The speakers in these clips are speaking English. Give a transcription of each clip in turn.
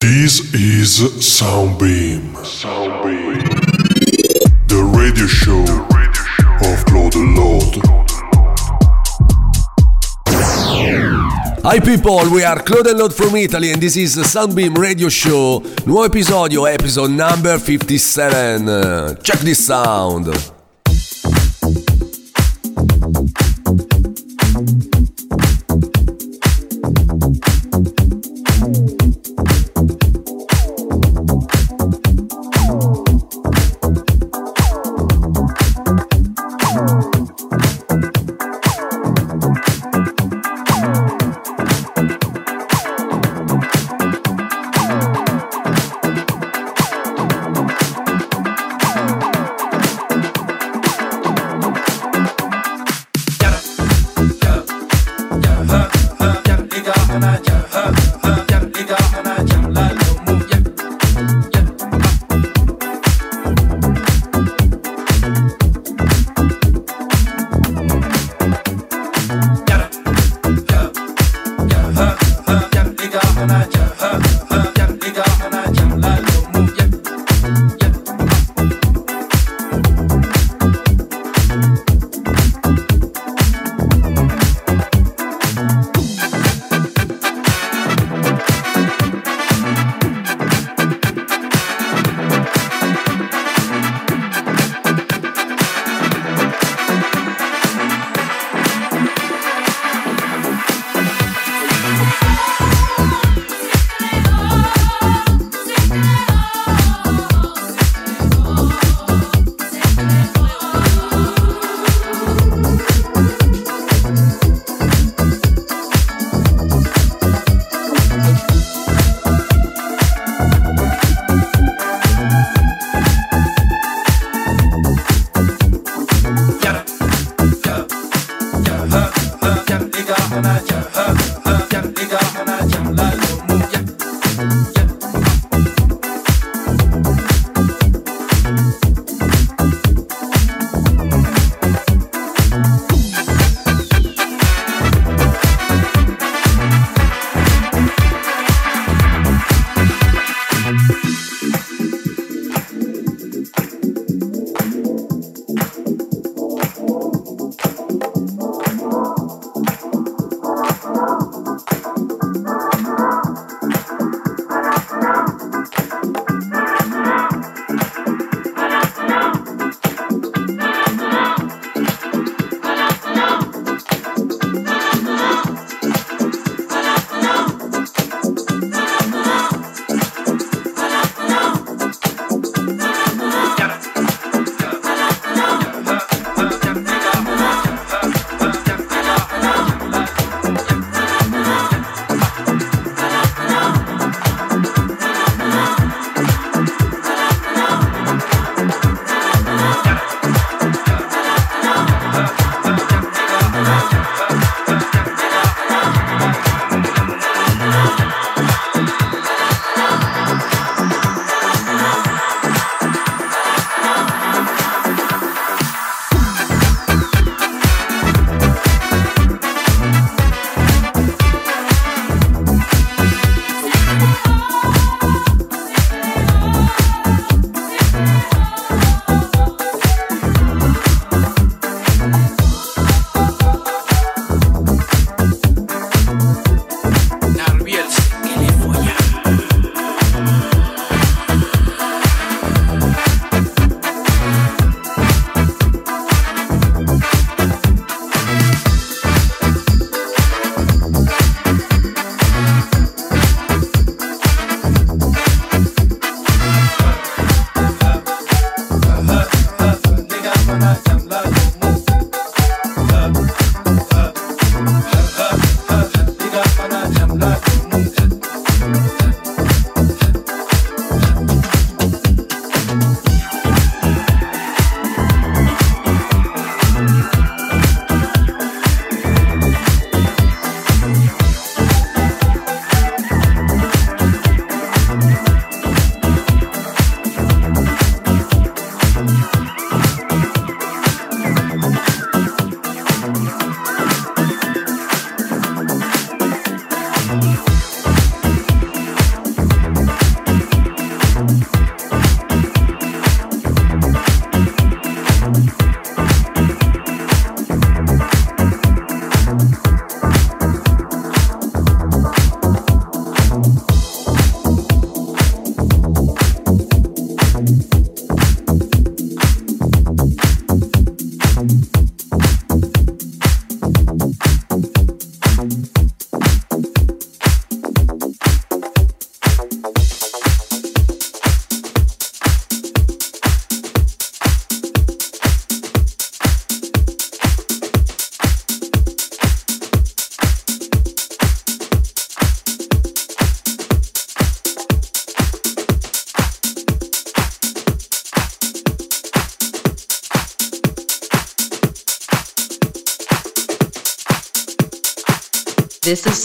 This is Soundbeam. Soundbeam. The radio show of Claude Lord. Hi people, we are Claude and Lord from Italy and this is the Soundbeam Radio Show. Nuovo episodio, episode number 57. Uh, Check this sound.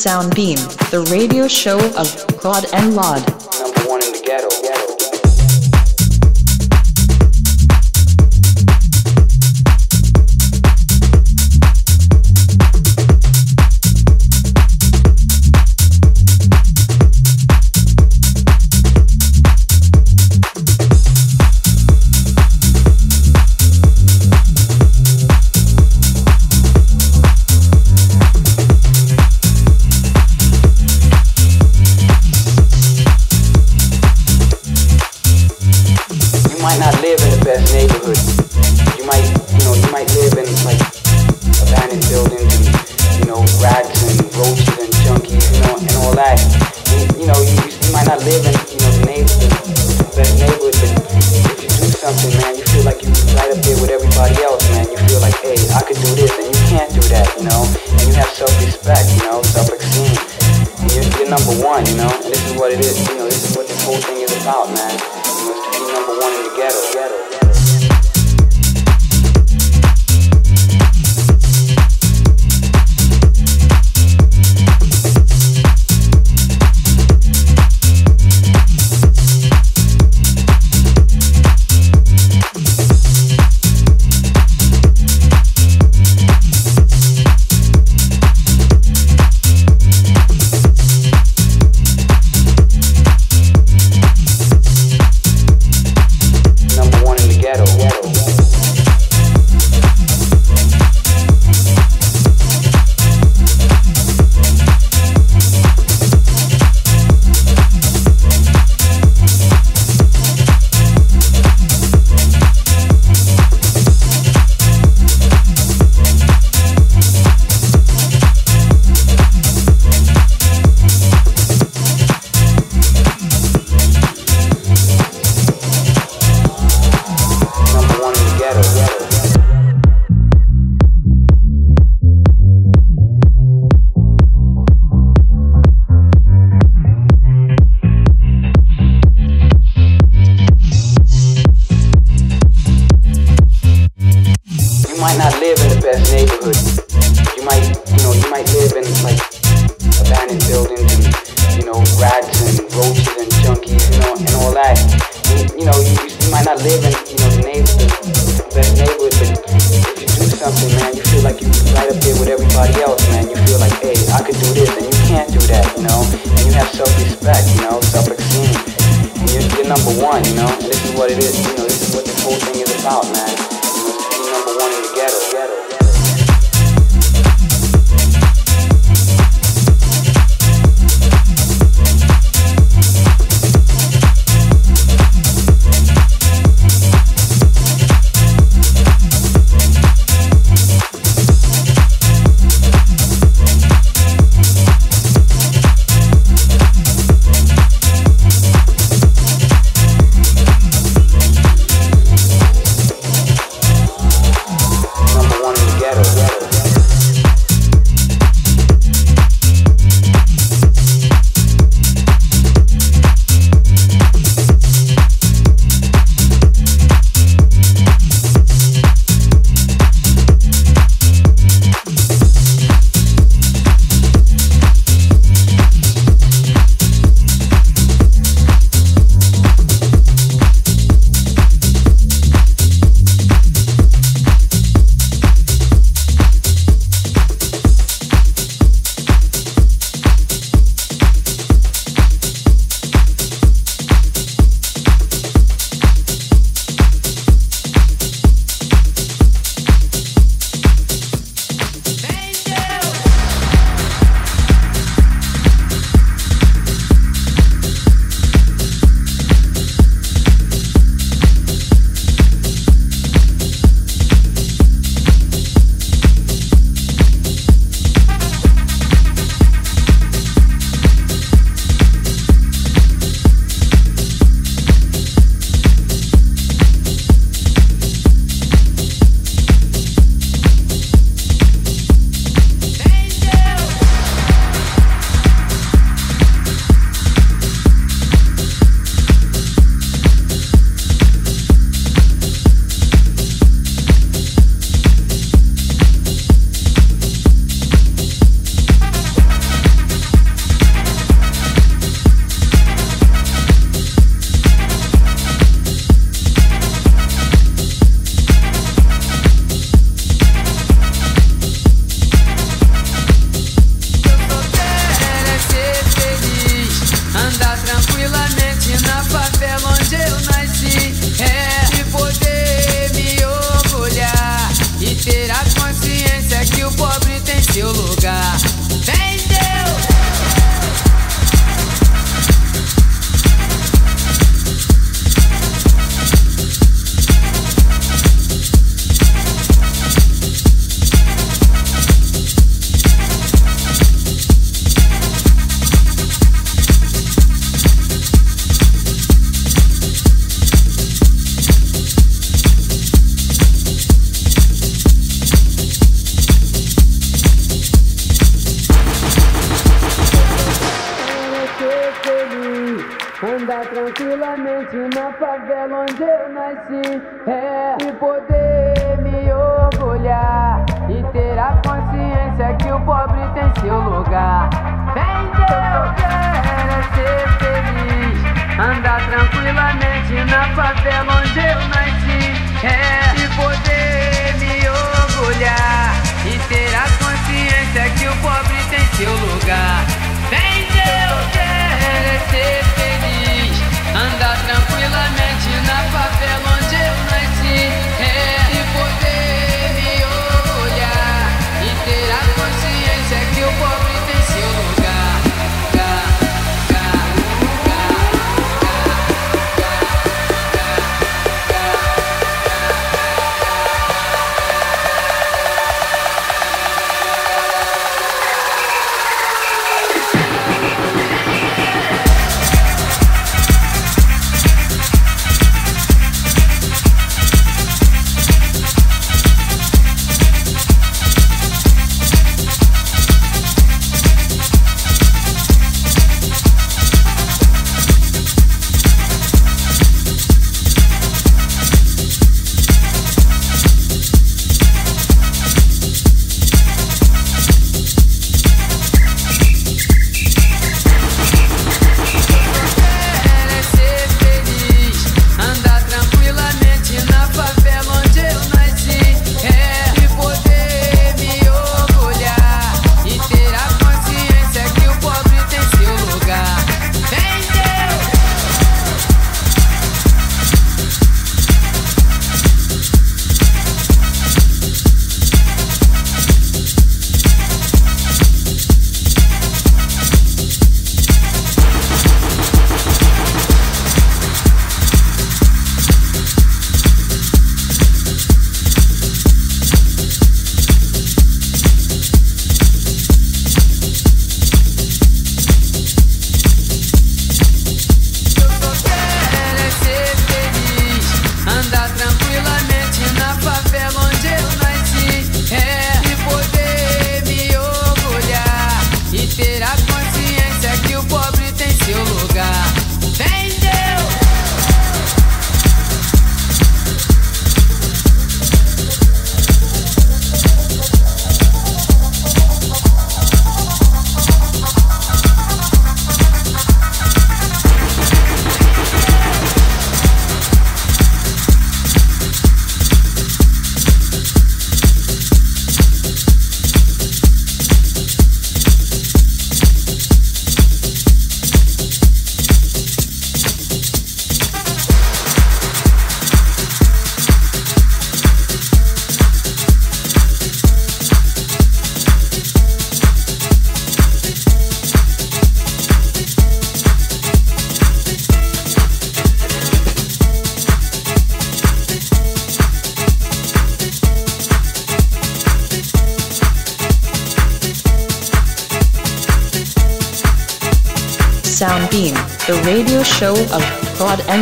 Soundbeam, the radio show of Claude and Laud. Number one in the ghetto.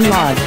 Claude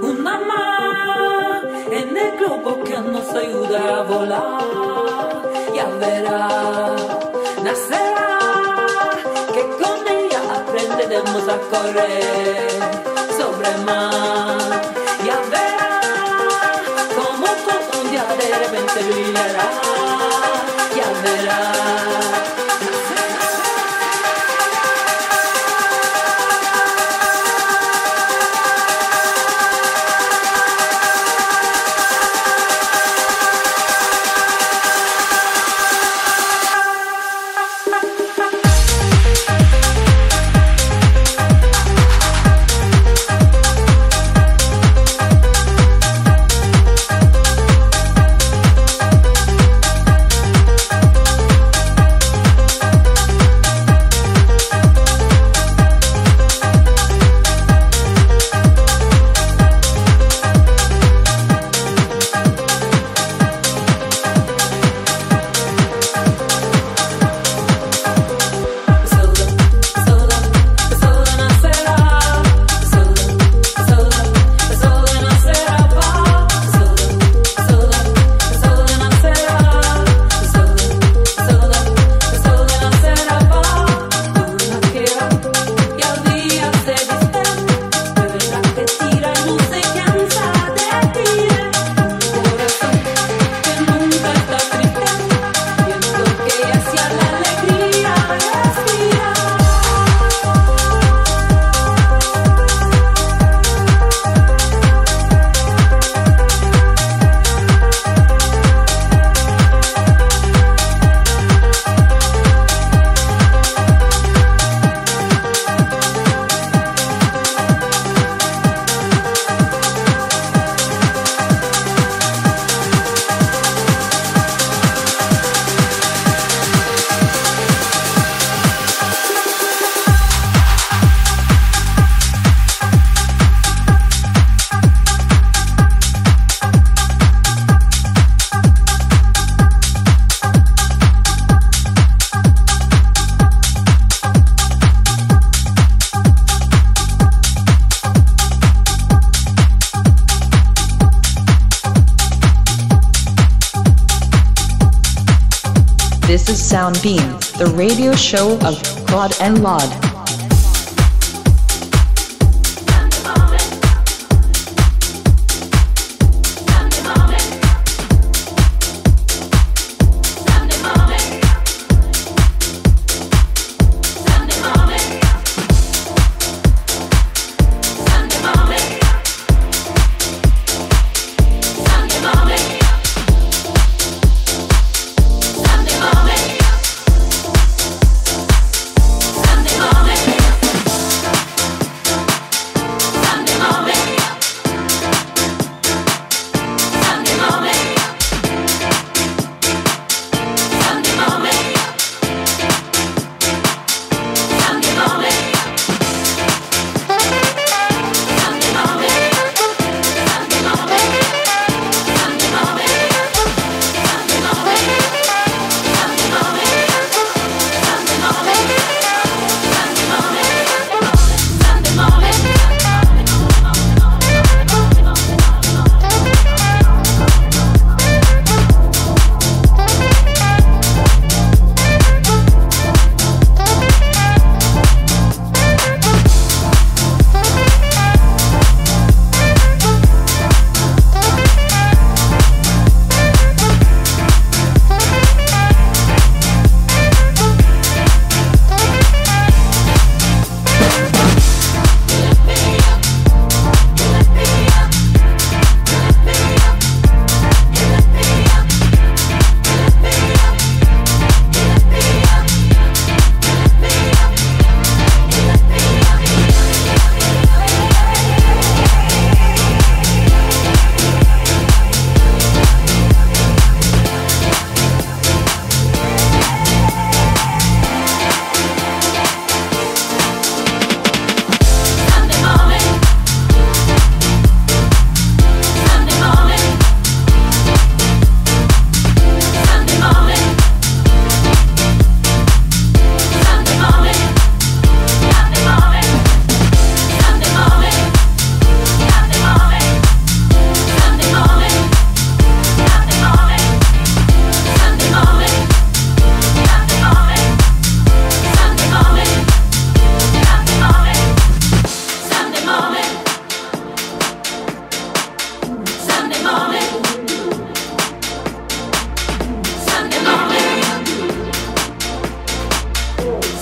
una más en el globo que nos ayuda a volar, ya verá, nacerá, que con ella aprenderemos a correr sobre el mar, ya verá, como todo un día de repente brillará, ya verá. Soundbeam, the radio show of Claude and Laud. Oh.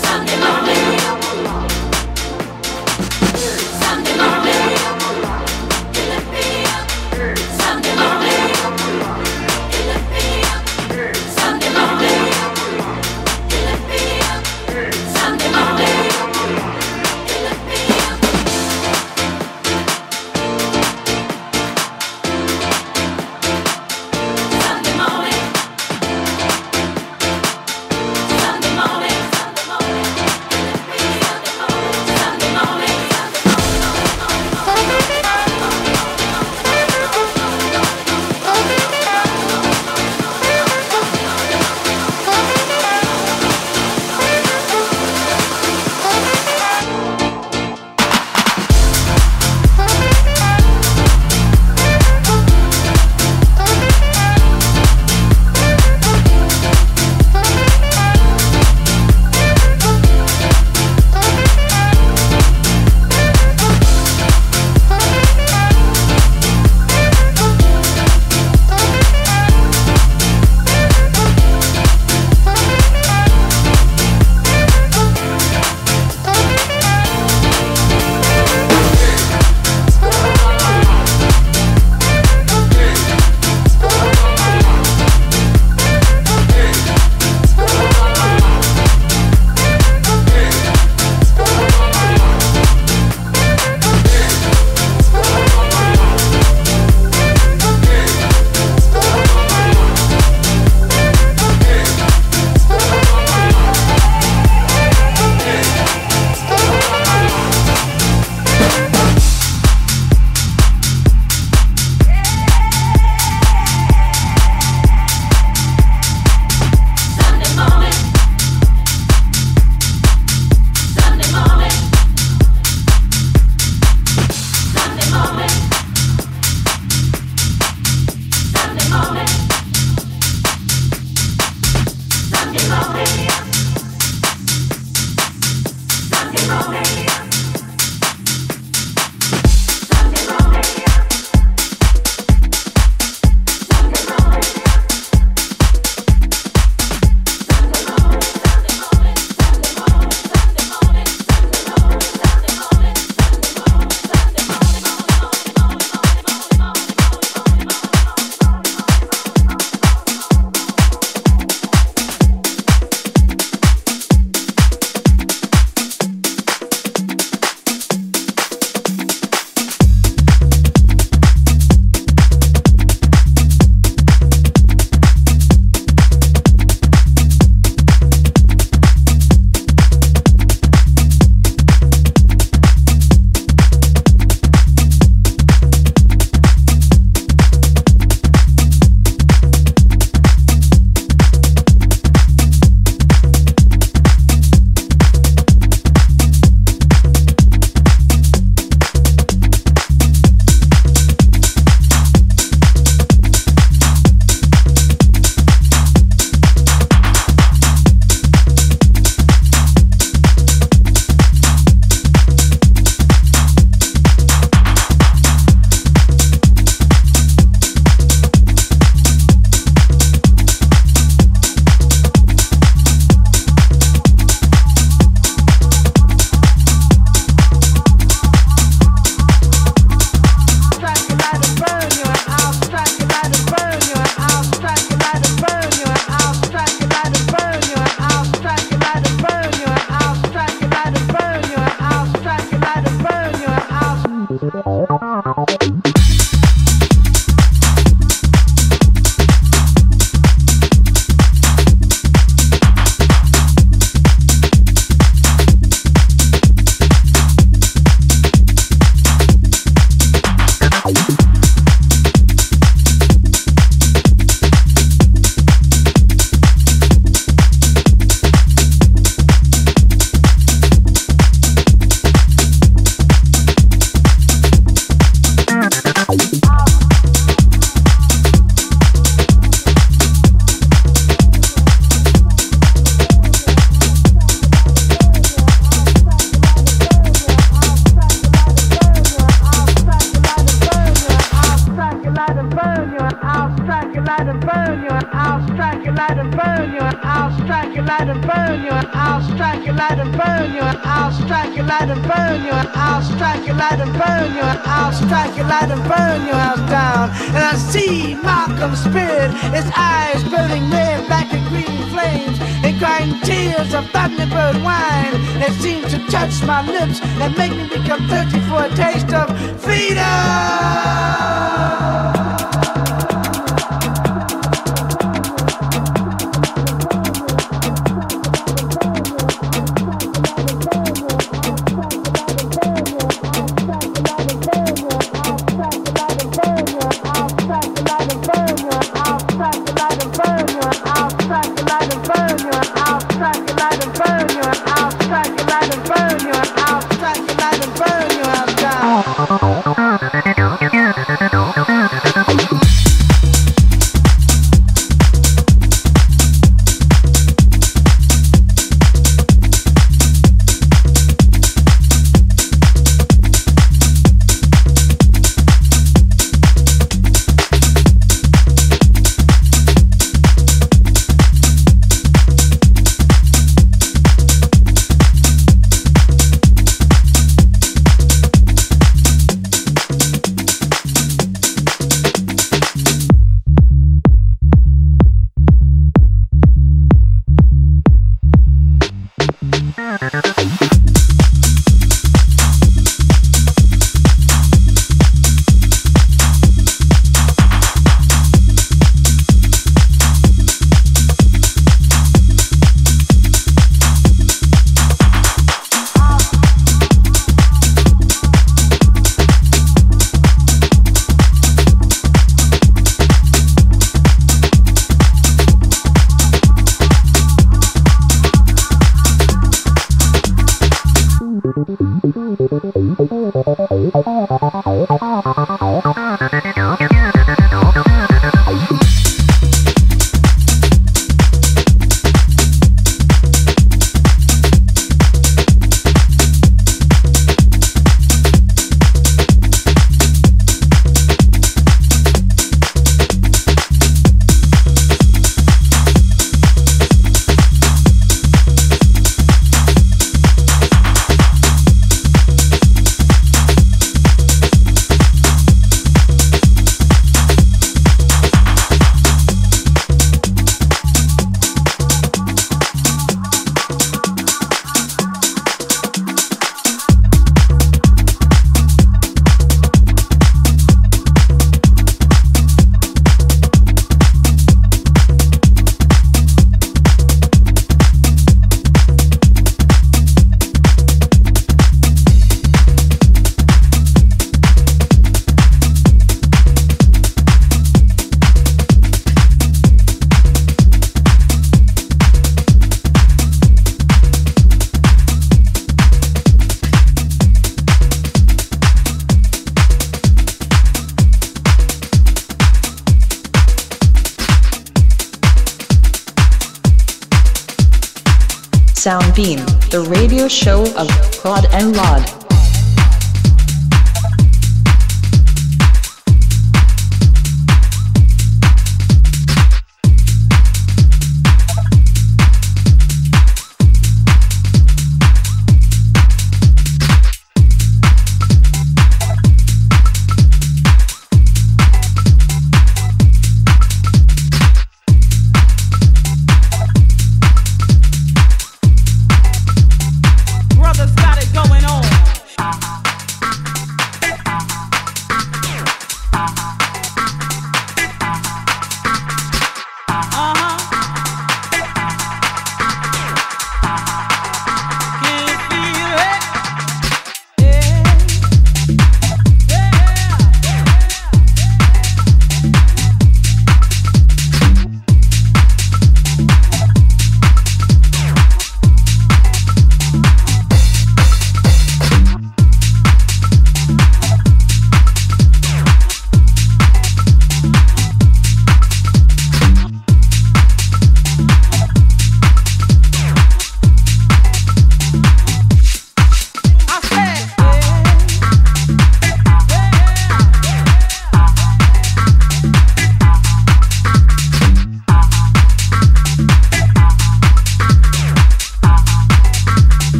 Show of Claude and Laud.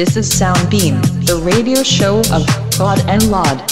This is Soundbeam, the radio show of Claude and Laud.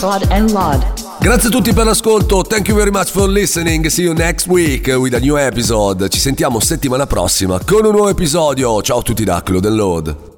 Claude and Laud. Grazie a tutti per l'ascolto, thank you very much for listening, see you next week with a new episode. Ci sentiamo settimana prossima con un nuovo episodio. Ciao a tutti da Claude and Load.